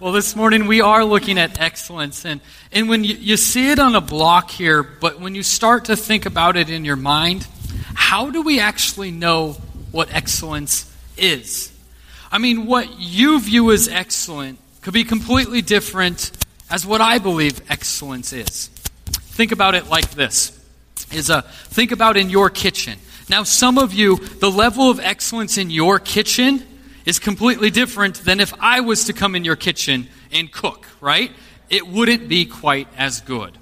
Well, this morning we are looking at excellence. And, and when you, you see it on a block here, but when you start to think about it in your mind, how do we actually know what excellence is? I mean, what you view as excellent could be completely different as what I believe excellence is. Think about it like this. Is a, think about in your kitchen. Now, some of you, the level of excellence in your kitchen is completely different than if I was to come in your kitchen and cook, right? It wouldn't be quite as good.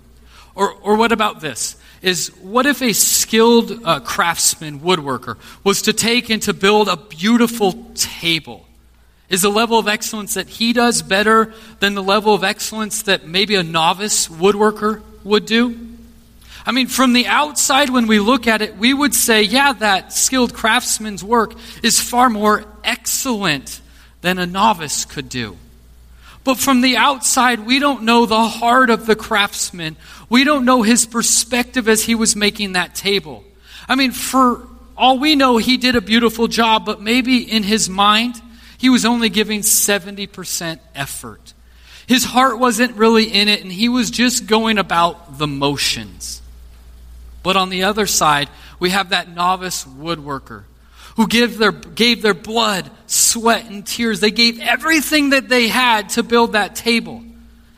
Or, or what about this? Is what if a skilled uh, craftsman, woodworker, was to take and to build a beautiful table? Is the level of excellence that he does better than the level of excellence that maybe a novice woodworker would do? I mean, from the outside, when we look at it, we would say, yeah, that skilled craftsman's work is far more excellent than a novice could do. But from the outside, we don't know the heart of the craftsman. We don't know his perspective as he was making that table. I mean, for all we know, he did a beautiful job, but maybe in his mind, he was only giving 70% effort. His heart wasn't really in it, and he was just going about the motions. But on the other side, we have that novice woodworker who give their, gave their blood, sweat, and tears. They gave everything that they had to build that table.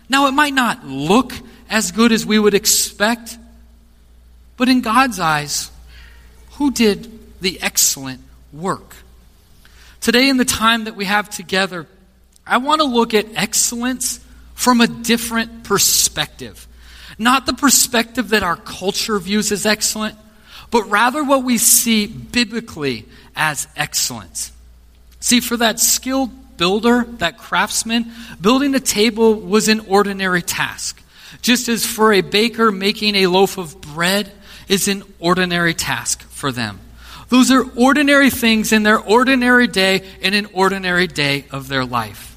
Now, it might not look as good as we would expect, but in God's eyes, who did the excellent work? Today, in the time that we have together, I want to look at excellence from a different perspective. Not the perspective that our culture views as excellent, but rather what we see biblically as excellence. See, for that skilled builder, that craftsman, building a table was an ordinary task. Just as for a baker, making a loaf of bread is an ordinary task for them. Those are ordinary things in their ordinary day in an ordinary day of their life.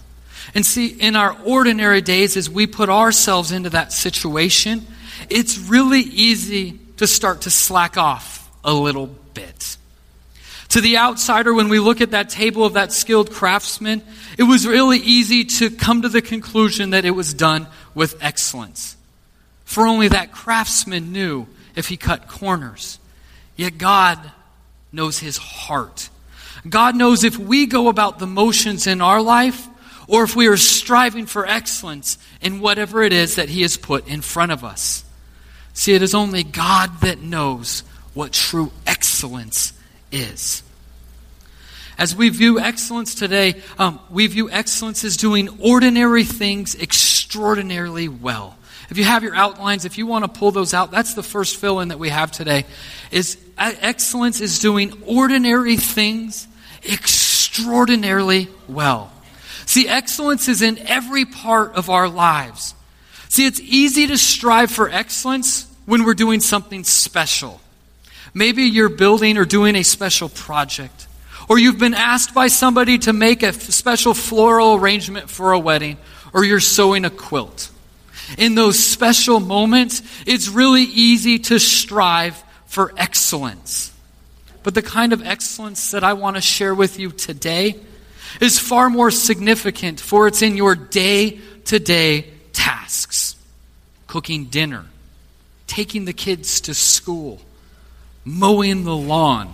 And see, in our ordinary days, as we put ourselves into that situation, it's really easy to start to slack off a little bit. To the outsider, when we look at that table of that skilled craftsman, it was really easy to come to the conclusion that it was done with excellence. For only that craftsman knew if he cut corners. Yet God knows his heart. God knows if we go about the motions in our life, or if we are striving for excellence in whatever it is that He has put in front of us. See, it is only God that knows what true excellence is. As we view excellence today, um, we view excellence as doing ordinary things extraordinarily well. If you have your outlines, if you want to pull those out, that's the first fill in that we have today. Is uh, excellence is doing ordinary things extraordinarily well. See, excellence is in every part of our lives. See, it's easy to strive for excellence when we're doing something special. Maybe you're building or doing a special project, or you've been asked by somebody to make a special floral arrangement for a wedding, or you're sewing a quilt. In those special moments, it's really easy to strive for excellence. But the kind of excellence that I want to share with you today is far more significant, for it's in your day to day tasks cooking dinner, taking the kids to school, mowing the lawn,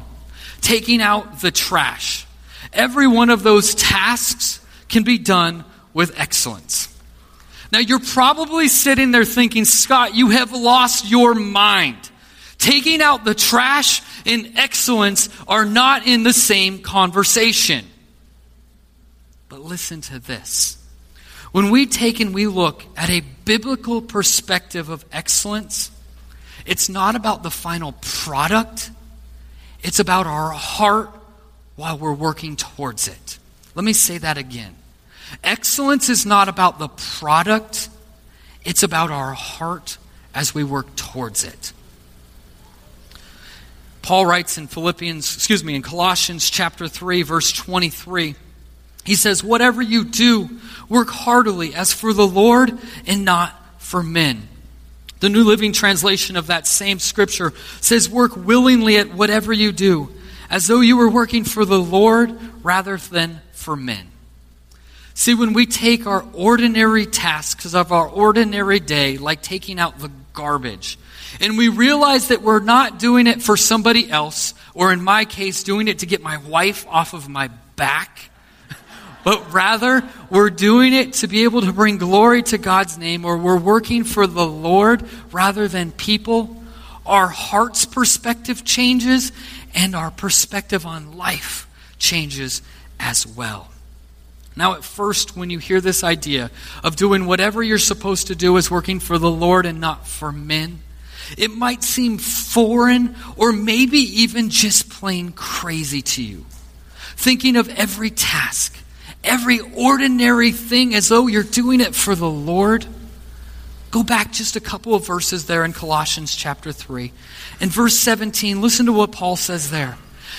taking out the trash. Every one of those tasks can be done with excellence. Now, you're probably sitting there thinking, Scott, you have lost your mind. Taking out the trash and excellence are not in the same conversation. But listen to this. When we take and we look at a biblical perspective of excellence, it's not about the final product, it's about our heart while we're working towards it. Let me say that again. Excellence is not about the product, it's about our heart as we work towards it. Paul writes in Philippians, excuse me, in Colossians chapter 3 verse 23, he says, Whatever you do, work heartily as for the Lord and not for men. The New Living Translation of that same scripture says, Work willingly at whatever you do, as though you were working for the Lord rather than for men. See, when we take our ordinary tasks of our ordinary day, like taking out the garbage, and we realize that we're not doing it for somebody else, or in my case, doing it to get my wife off of my back, but rather we're doing it to be able to bring glory to God's name, or we're working for the Lord rather than people, our heart's perspective changes and our perspective on life changes as well. Now, at first, when you hear this idea of doing whatever you're supposed to do is working for the Lord and not for men, it might seem foreign or maybe even just plain crazy to you. Thinking of every task, every ordinary thing as though you're doing it for the Lord. Go back just a couple of verses there in Colossians chapter 3. In verse 17, listen to what Paul says there.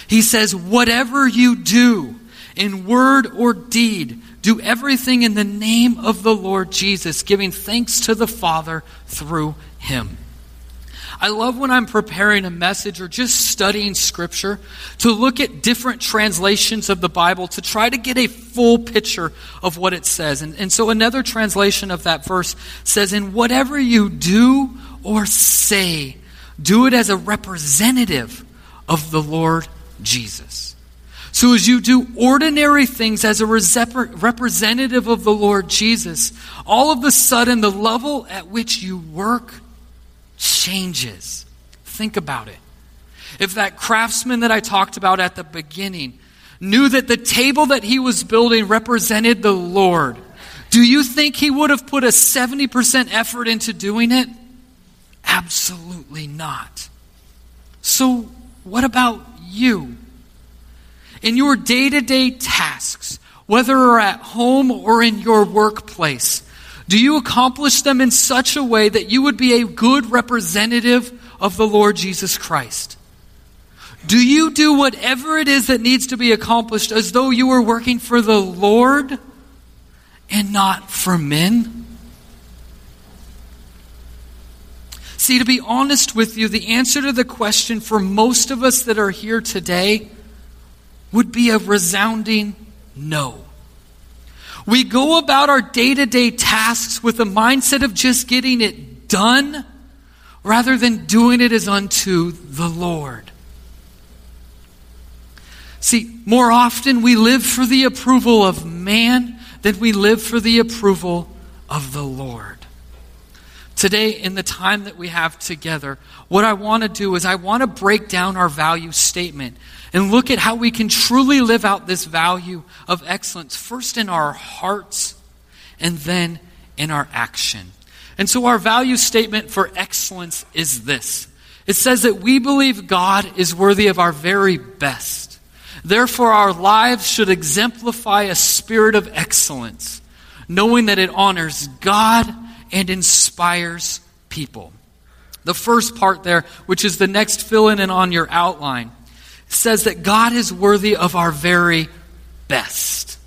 He says, Whatever you do, in word or deed, do everything in the name of the Lord Jesus, giving thanks to the Father through him. I love when I'm preparing a message or just studying scripture to look at different translations of the Bible to try to get a full picture of what it says. And, and so another translation of that verse says, In whatever you do or say, do it as a representative of the Lord Jesus. So, as you do ordinary things as a representative of the Lord Jesus, all of a sudden the level at which you work changes. Think about it. If that craftsman that I talked about at the beginning knew that the table that he was building represented the Lord, do you think he would have put a 70% effort into doing it? Absolutely not. So, what about you? in your day to day tasks, whether at home or in your workplace, do you accomplish them in such a way that you would be a good representative of the Lord Jesus Christ? Do you do whatever it is that needs to be accomplished as though you were working for the Lord and not for men? See, to be honest with you, the answer to the question for most of us that are here today would be a resounding no. We go about our day to day tasks with the mindset of just getting it done rather than doing it as unto the Lord. See, more often we live for the approval of man than we live for the approval of the Lord. Today, in the time that we have together, what I want to do is I want to break down our value statement and look at how we can truly live out this value of excellence, first in our hearts and then in our action. And so, our value statement for excellence is this it says that we believe God is worthy of our very best. Therefore, our lives should exemplify a spirit of excellence, knowing that it honors God and inspires people. The first part there, which is the next fill in and on your outline, says that God is worthy of our very best.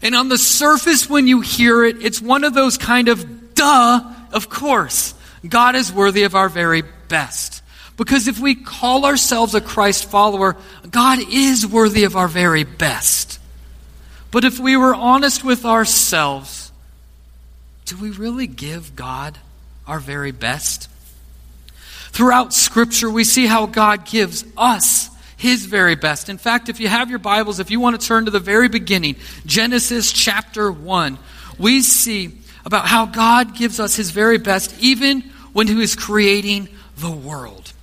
And on the surface, when you hear it, it's one of those kind of duh, of course. God is worthy of our very best. Because if we call ourselves a Christ follower, God is worthy of our very best. But if we were honest with ourselves, do we really give God our very best? Throughout Scripture, we see how God gives us his very best. In fact, if you have your Bibles, if you want to turn to the very beginning, Genesis chapter 1, we see about how God gives us his very best even when he was creating the world.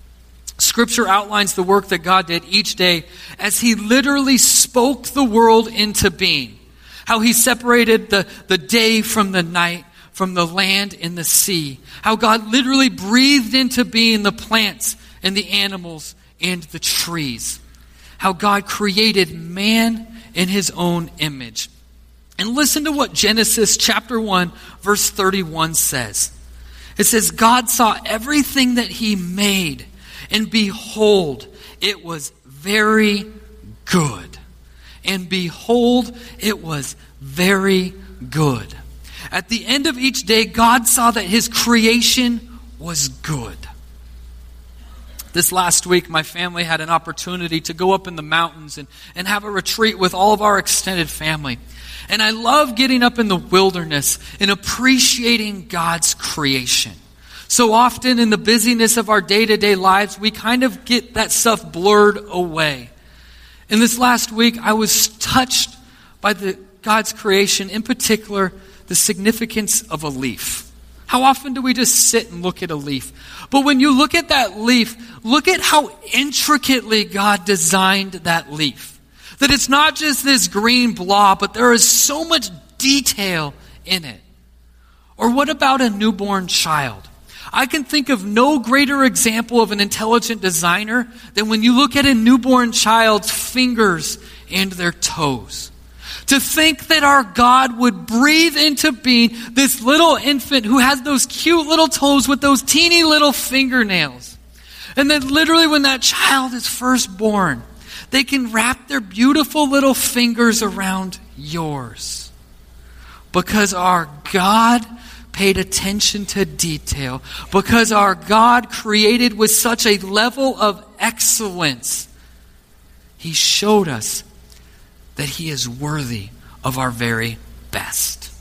Scripture outlines the work that God did each day as he literally spoke the world into being. How he separated the, the day from the night, from the land and the sea. How God literally breathed into being the plants and the animals and the trees. How God created man in his own image. And listen to what Genesis chapter 1 verse 31 says. It says, God saw everything that he made, and behold, it was very good. And behold, it was very good. At the end of each day, God saw that his creation was good. This last week, my family had an opportunity to go up in the mountains and, and have a retreat with all of our extended family. And I love getting up in the wilderness and appreciating God's creation. So often in the busyness of our day to day lives, we kind of get that stuff blurred away. In this last week, I was touched by the, God's creation, in particular, the significance of a leaf. How often do we just sit and look at a leaf? But when you look at that leaf, look at how intricately God designed that leaf. That it's not just this green blob, but there is so much detail in it. Or what about a newborn child? I can think of no greater example of an intelligent designer than when you look at a newborn child's fingers and their toes. To think that our God would breathe into being this little infant who has those cute little toes with those teeny little fingernails. And then literally when that child is first born, they can wrap their beautiful little fingers around yours. Because our God paid attention to detail. Because our God created with such a level of excellence. He showed us that He is worthy of our very best.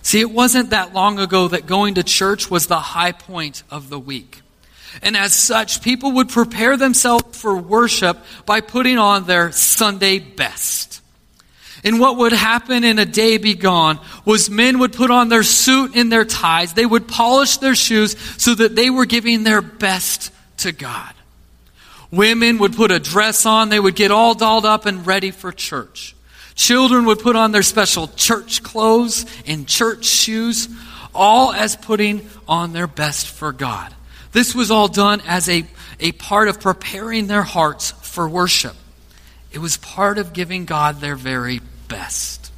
See, it wasn't that long ago that going to church was the high point of the week. And as such, people would prepare themselves for worship by putting on their Sunday best. And what would happen in a day be gone was men would put on their suit and their ties. They would polish their shoes so that they were giving their best to God. Women would put a dress on, they would get all dolled up and ready for church. Children would put on their special church clothes and church shoes, all as putting on their best for God. This was all done as a, a part of preparing their hearts for worship. It was part of giving God their very best.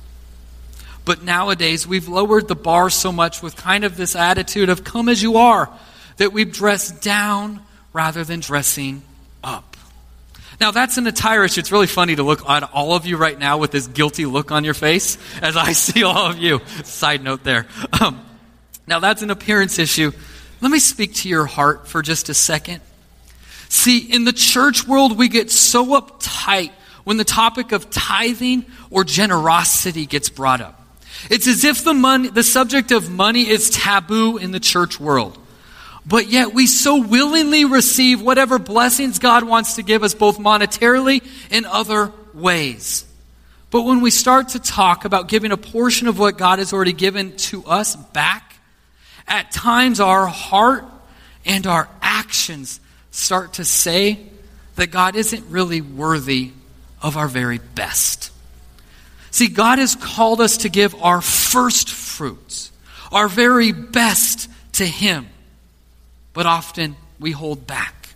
But nowadays, we've lowered the bar so much with kind of this attitude of come as you are that we've dressed down rather than dressing. Now, that's an attire issue. It's really funny to look at all of you right now with this guilty look on your face as I see all of you. Side note there. Um, now, that's an appearance issue. Let me speak to your heart for just a second. See, in the church world, we get so uptight when the topic of tithing or generosity gets brought up. It's as if the money, the subject of money is taboo in the church world. But yet we so willingly receive whatever blessings God wants to give us, both monetarily and other ways. But when we start to talk about giving a portion of what God has already given to us back, at times our heart and our actions start to say that God isn't really worthy of our very best. See, God has called us to give our first fruits, our very best to Him but often we hold back.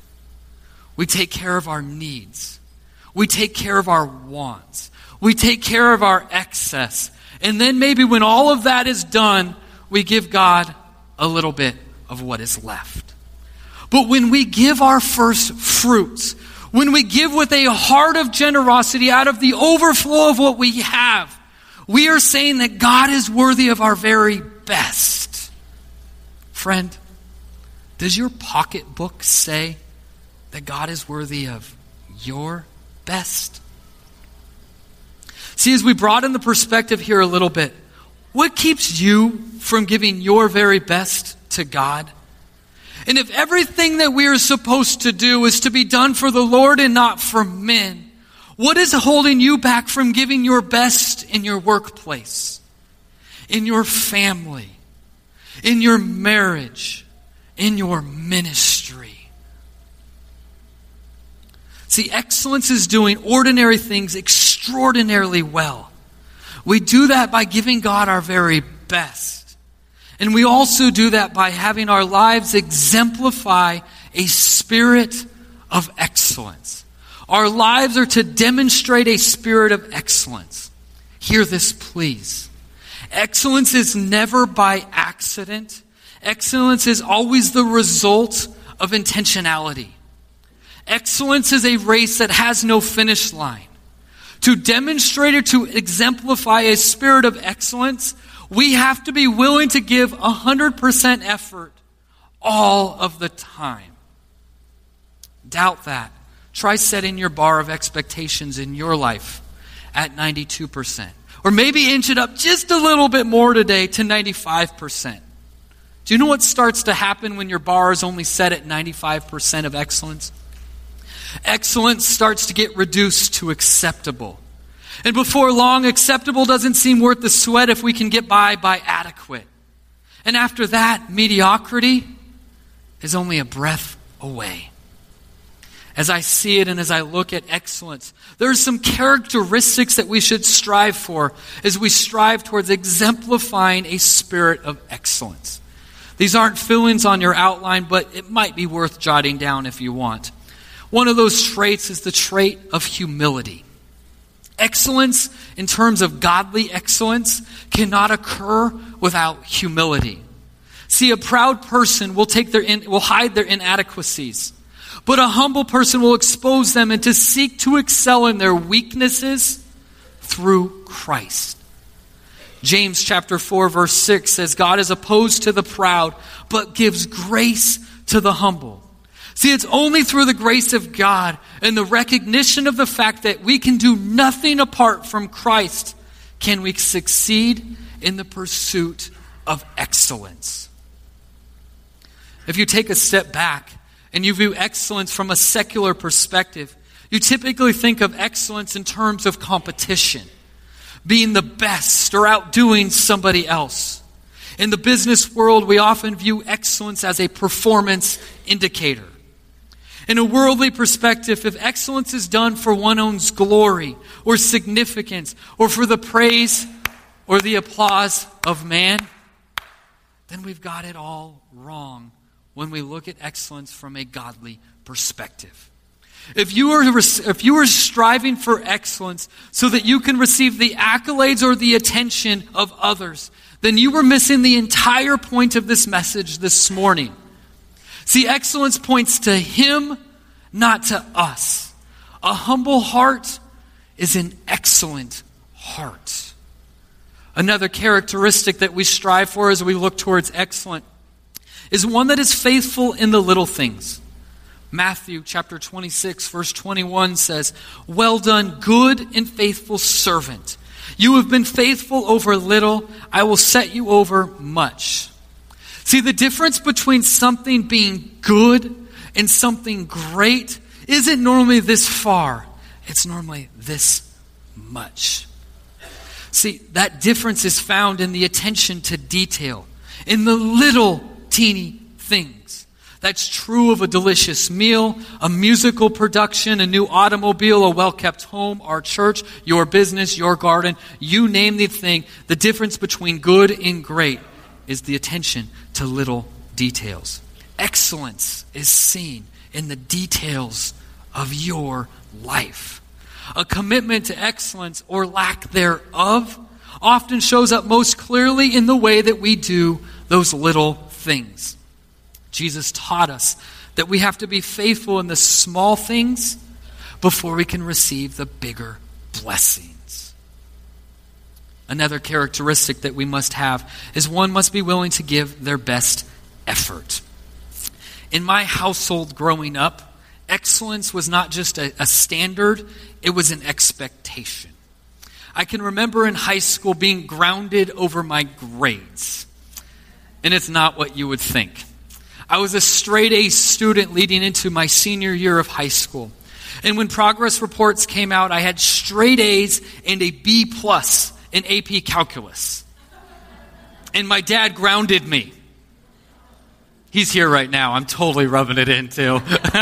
We take care of our needs. We take care of our wants. We take care of our excess. And then maybe when all of that is done, we give God a little bit of what is left. But when we give our first fruits, when we give with a heart of generosity out of the overflow of what we have, we are saying that God is worthy of our very best. Friend, does your pocketbook say that God is worthy of your best? See, as we broaden the perspective here a little bit, what keeps you from giving your very best to God? And if everything that we are supposed to do is to be done for the Lord and not for men, what is holding you back from giving your best in your workplace, in your family, in your marriage, in your ministry. See, excellence is doing ordinary things extraordinarily well. We do that by giving God our very best. And we also do that by having our lives exemplify a spirit of excellence. Our lives are to demonstrate a spirit of excellence. Hear this, please. Excellence is never by accident. Excellence is always the result of intentionality. Excellence is a race that has no finish line. To demonstrate or to exemplify a spirit of excellence, we have to be willing to give 100% effort all of the time. doubt that. Try setting your bar of expectations in your life at 92%. Or maybe inch it up just a little bit more today to 95%. Do you know what starts to happen when your bar is only set at 95% of excellence? Excellence starts to get reduced to acceptable. And before long, acceptable doesn't seem worth the sweat if we can get by by adequate. And after that, mediocrity is only a breath away. As I see it and as I look at excellence, there are some characteristics that we should strive for as we strive towards exemplifying a spirit of excellence. These aren't fill ins on your outline, but it might be worth jotting down if you want. One of those traits is the trait of humility. Excellence, in terms of godly excellence, cannot occur without humility. See, a proud person will, take their in, will hide their inadequacies, but a humble person will expose them and to seek to excel in their weaknesses through Christ. James chapter 4 verse 6 says, God is opposed to the proud, but gives grace to the humble. See, it's only through the grace of God and the recognition of the fact that we can do nothing apart from Christ can we succeed in the pursuit of excellence. If you take a step back and you view excellence from a secular perspective, you typically think of excellence in terms of competition, being the best or outdoing somebody else. In the business world, we often view excellence as a performance indicator. In a worldly perspective, if excellence is done for one's own glory or significance or for the praise or the applause of man, then we've got it all wrong when we look at excellence from a godly perspective. If you, are, if you are striving for excellence so that you can receive the accolades or the attention of others, then you were missing the entire point of this message this morning. See, excellence points to Him, not to us. A humble heart is an excellent heart. Another characteristic that we strive for as we look towards excellence is one that is faithful in the little things. Matthew chapter 26, verse 21 says, Well done, good and faithful servant. You have been faithful over little, I will set you over much. See, the difference between something being good and something great isn't normally this far, it's normally this much. See, that difference is found in the attention to detail, in the little teeny things. That's true of a delicious meal, a musical production, a new automobile, a well kept home, our church, your business, your garden. You name the thing. The difference between good and great is the attention to little details. Excellence is seen in the details of your life. A commitment to excellence or lack thereof often shows up most clearly in the way that we do those little things. Jesus taught us that we have to be faithful in the small things before we can receive the bigger blessings. Another characteristic that we must have is one must be willing to give their best effort. In my household growing up, excellence was not just a, a standard, it was an expectation. I can remember in high school being grounded over my grades. And it's not what you would think. I was a straight A student leading into my senior year of high school. And when progress reports came out, I had straight A's and a B plus in AP calculus. And my dad grounded me. He's here right now. I'm totally rubbing it in too.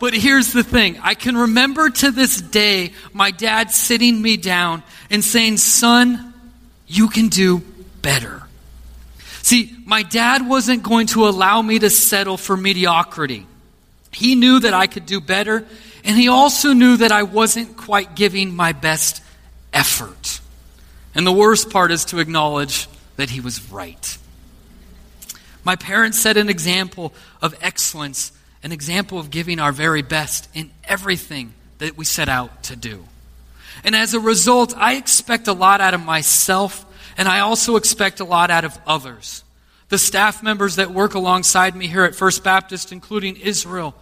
but here's the thing I can remember to this day my dad sitting me down and saying, Son, you can do better. See, my dad wasn't going to allow me to settle for mediocrity. He knew that I could do better, and he also knew that I wasn't quite giving my best effort. And the worst part is to acknowledge that he was right. My parents set an example of excellence, an example of giving our very best in everything that we set out to do. And as a result, I expect a lot out of myself, and I also expect a lot out of others. The staff members that work alongside me here at First Baptist, including Israel,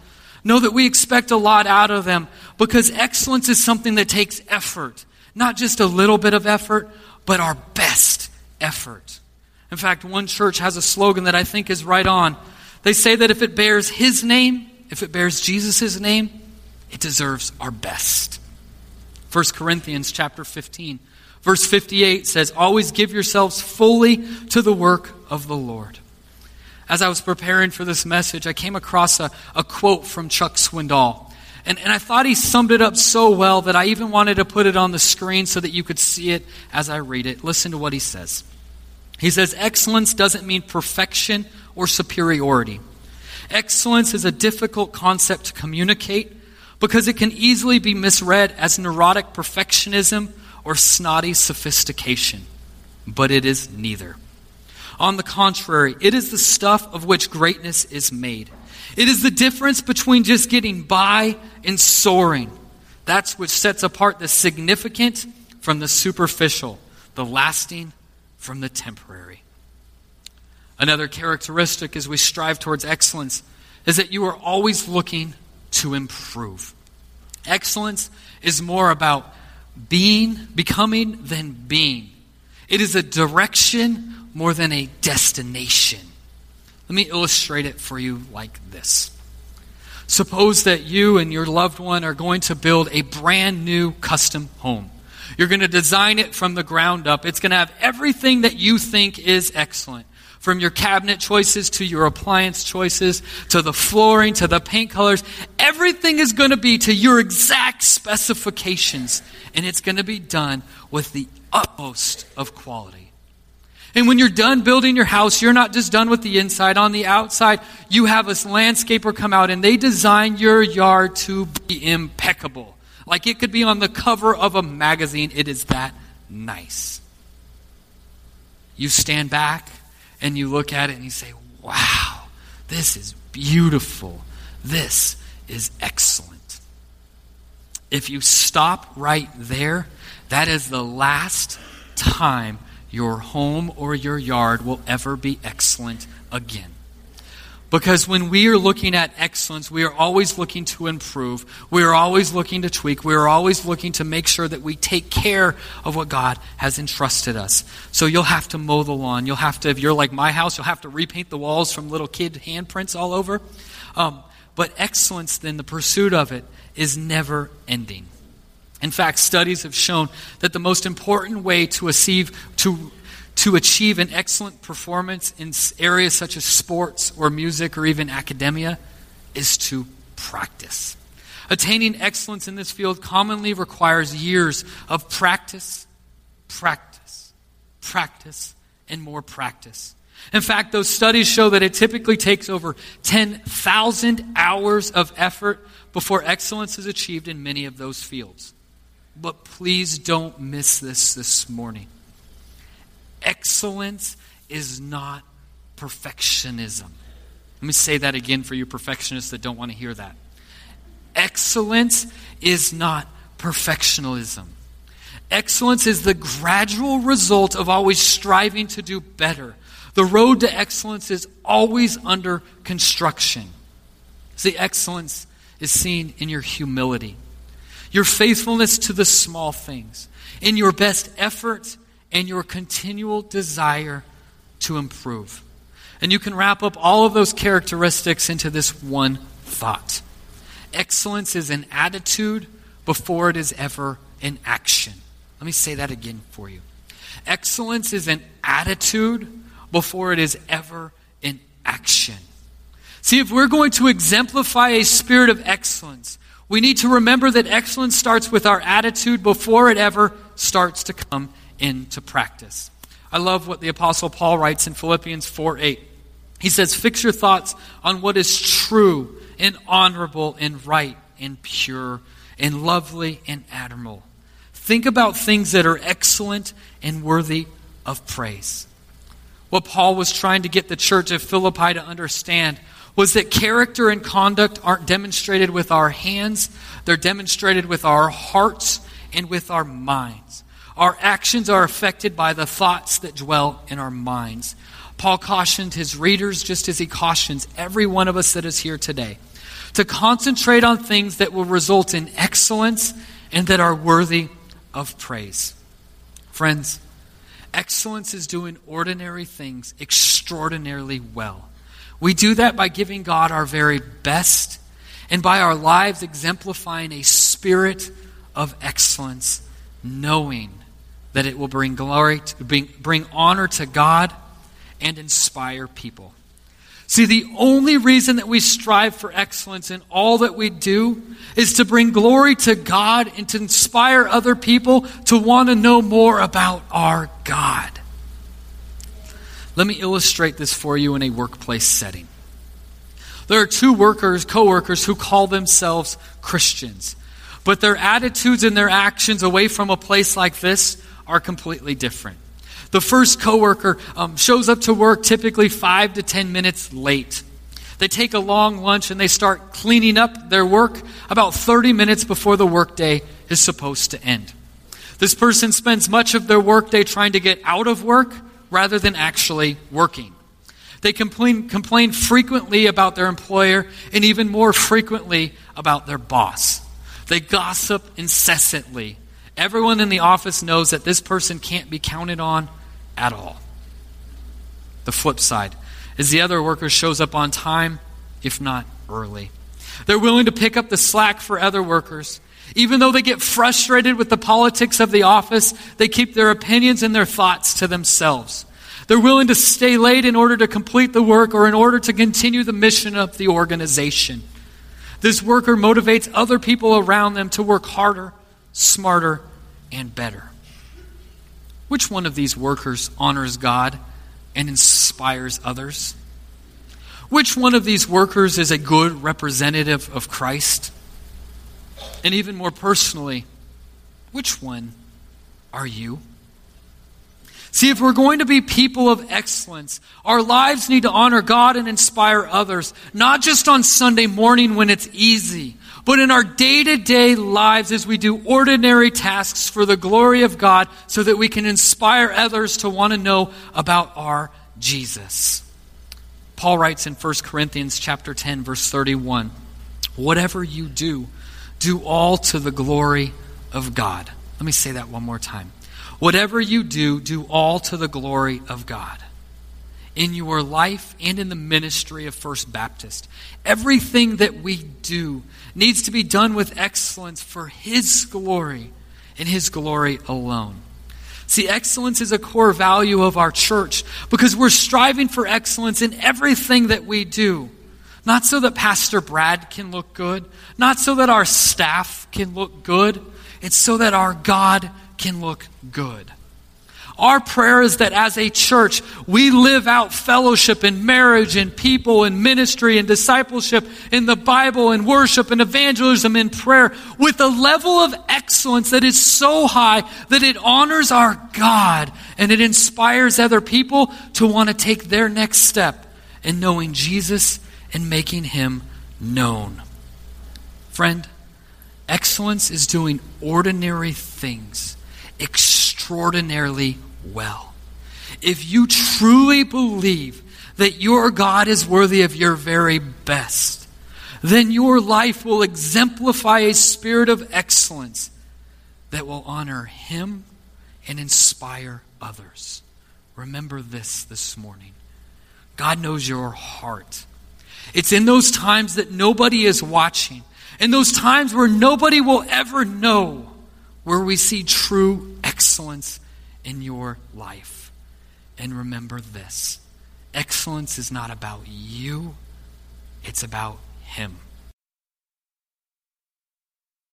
Know that we expect a lot out of them because excellence is something that takes effort. Not just a little bit of effort, but our best effort. In fact, one church has a slogan that I think is right on. They say that if it bears His name, if it bears Jesus' name, it deserves our best. 1 Corinthians chapter 15, verse 58 says, Always give yourselves fully to the work of the Lord. As I was preparing for this message, I came across a, a quote from Chuck Swindoll. And, and I thought he summed it up so well that I even wanted to put it on the screen so that you could see it as I read it. Listen to what he says. He says, Excellence doesn't mean perfection or superiority. Excellence is a difficult concept to communicate because it can easily be misread as neurotic perfectionism or snotty sophistication. But it is neither. On the contrary, it is the stuff of which greatness is made. It is the difference between just getting by and soaring. That's what sets apart the significant from the superficial, the lasting from the temporary. Another characteristic as we strive towards excellence is that you are always looking to improve. Excellence is more about being, becoming, than being. It is a direction more than a destination. Let me illustrate it for you like this. Suppose that you and your loved one are going to build a brand new custom home. You're going to design it from the ground up. It's going to have everything that you think is excellent. From your cabinet choices to your appliance choices to the flooring to the paint colors, everything is going to be to your exact specifications. And it's going to be done with the utmost of quality. And when you're done building your house, you're not just done with the inside. On the outside, you have a landscaper come out and they design your yard to be impeccable. Like it could be on the cover of a magazine. It is that nice. You stand back and you look at it and you say, wow, this is beautiful. This is excellent. If you stop right there, that is the last time your home or your yard will ever be excellent again. Because when we are looking at excellence, we are always looking to improve. We are always looking to tweak. We are always looking to make sure that we take care of what God has entrusted us. So you'll have to mow the lawn. You'll have to, if you're like my house, you'll have to repaint the walls from little kid handprints all over. Um, but excellence, then, the pursuit of it, is never ending. In fact, studies have shown that the most important way to achieve, to, to achieve an excellent performance in areas such as sports or music or even academia is to practice. Attaining excellence in this field commonly requires years of practice, practice, practice, and more practice. In fact, those studies show that it typically takes over 10,000 hours of effort before excellence is achieved in many of those fields. But please don't miss this this morning. Excellence is not perfectionism. Let me say that again for you perfectionists that don't want to hear that. Excellence is not perfectionism. Excellence is the gradual result of always striving to do better. The road to excellence is always under construction. See, excellence is seen in your humility your faithfulness to the small things, in your best effort and your continual desire to improve. And you can wrap up all of those characteristics into this one thought excellence is an attitude before it is ever an action. Let me say that again for you. Excellence is an attitude before it is ever an action. See, if we're going to exemplify a spirit of excellence, we need to remember that excellence starts with our attitude before it ever starts to come into practice. I love what the Apostle Paul writes in Philippians 4 8. He says, Fix your thoughts on what is true and honorable and right and pure and lovely and admirable. Think about things that are excellent and worthy of praise. What Paul was trying to get the church of Philippi to understand was that character and conduct aren't demonstrated with our hands, they're demonstrated with our hearts and with our minds. Our actions are affected by the thoughts that dwell in our minds. Paul cautioned his readers just as he cautions every one of us that is here today to concentrate on things that will result in excellence and that are worthy of praise. Friends, excellence is doing ordinary things extraordinarily well. We do that by giving God our very best and by our lives exemplifying a spirit of excellence, knowing that it will bring glory, to, bring, bring honor to God and inspire people. See, the only reason that we strive for excellence in all that we do is to bring glory to God and to inspire other people to want to know more about our God. Let me illustrate this for you in a workplace setting. There are two workers, co-workers who call themselves Christians, but their attitudes and their actions away from a place like this are completely different. The first coworker um, shows up to work typically five to ten minutes late. They take a long lunch and they start cleaning up their work about 30 minutes before the workday is supposed to end. This person spends much of their workday trying to get out of work rather than actually working. They complain, complain frequently about their employer and even more frequently about their boss. They gossip incessantly. Everyone in the office knows that this person can't be counted on at all. The flip side is the other worker shows up on time, if not early. They're willing to pick up the slack for other workers. Even though they get frustrated with the politics of the office, they keep their opinions and their thoughts to themselves. They're willing to stay late in order to complete the work or in order to continue the mission of the organization. This worker motivates other people around them to work harder, smarter, and better. Which one of these workers honors God and inspires others? Which one of these workers is a good representative of Christ? And even more personally, which one are you? See, if we're going to be people of excellence, our lives need to honor God and inspire others, not just on Sunday morning when it's easy, but in our day to day lives as we do ordinary tasks for the glory of God so that we can inspire others to want to know about our Jesus. Paul writes in 1 Corinthians chapter 10 verse 31, whatever you do, do all to the glory of God. Let me say that one more time. Whatever you do, do all to the glory of God in your life and in the ministry of First Baptist. Everything that we do needs to be done with excellence for His glory and His glory alone. See, excellence is a core value of our church because we're striving for excellence in everything that we do. Not so that Pastor Brad can look good, not so that our staff can look good, it's so that our God can look good. Our prayer is that as a church, we live out fellowship and marriage and people and ministry and discipleship in the Bible and worship and evangelism and prayer with a level of excellence that is so high that it honors our God and it inspires other people to want to take their next step in knowing Jesus and making him known. Friend, excellence is doing ordinary things extraordinarily well. If you truly believe that your God is worthy of your very best, then your life will exemplify a spirit of excellence that will honor Him and inspire others. Remember this this morning God knows your heart. It's in those times that nobody is watching, in those times where nobody will ever know, where we see true excellence in your life. And remember this excellence is not about you, it's about Him.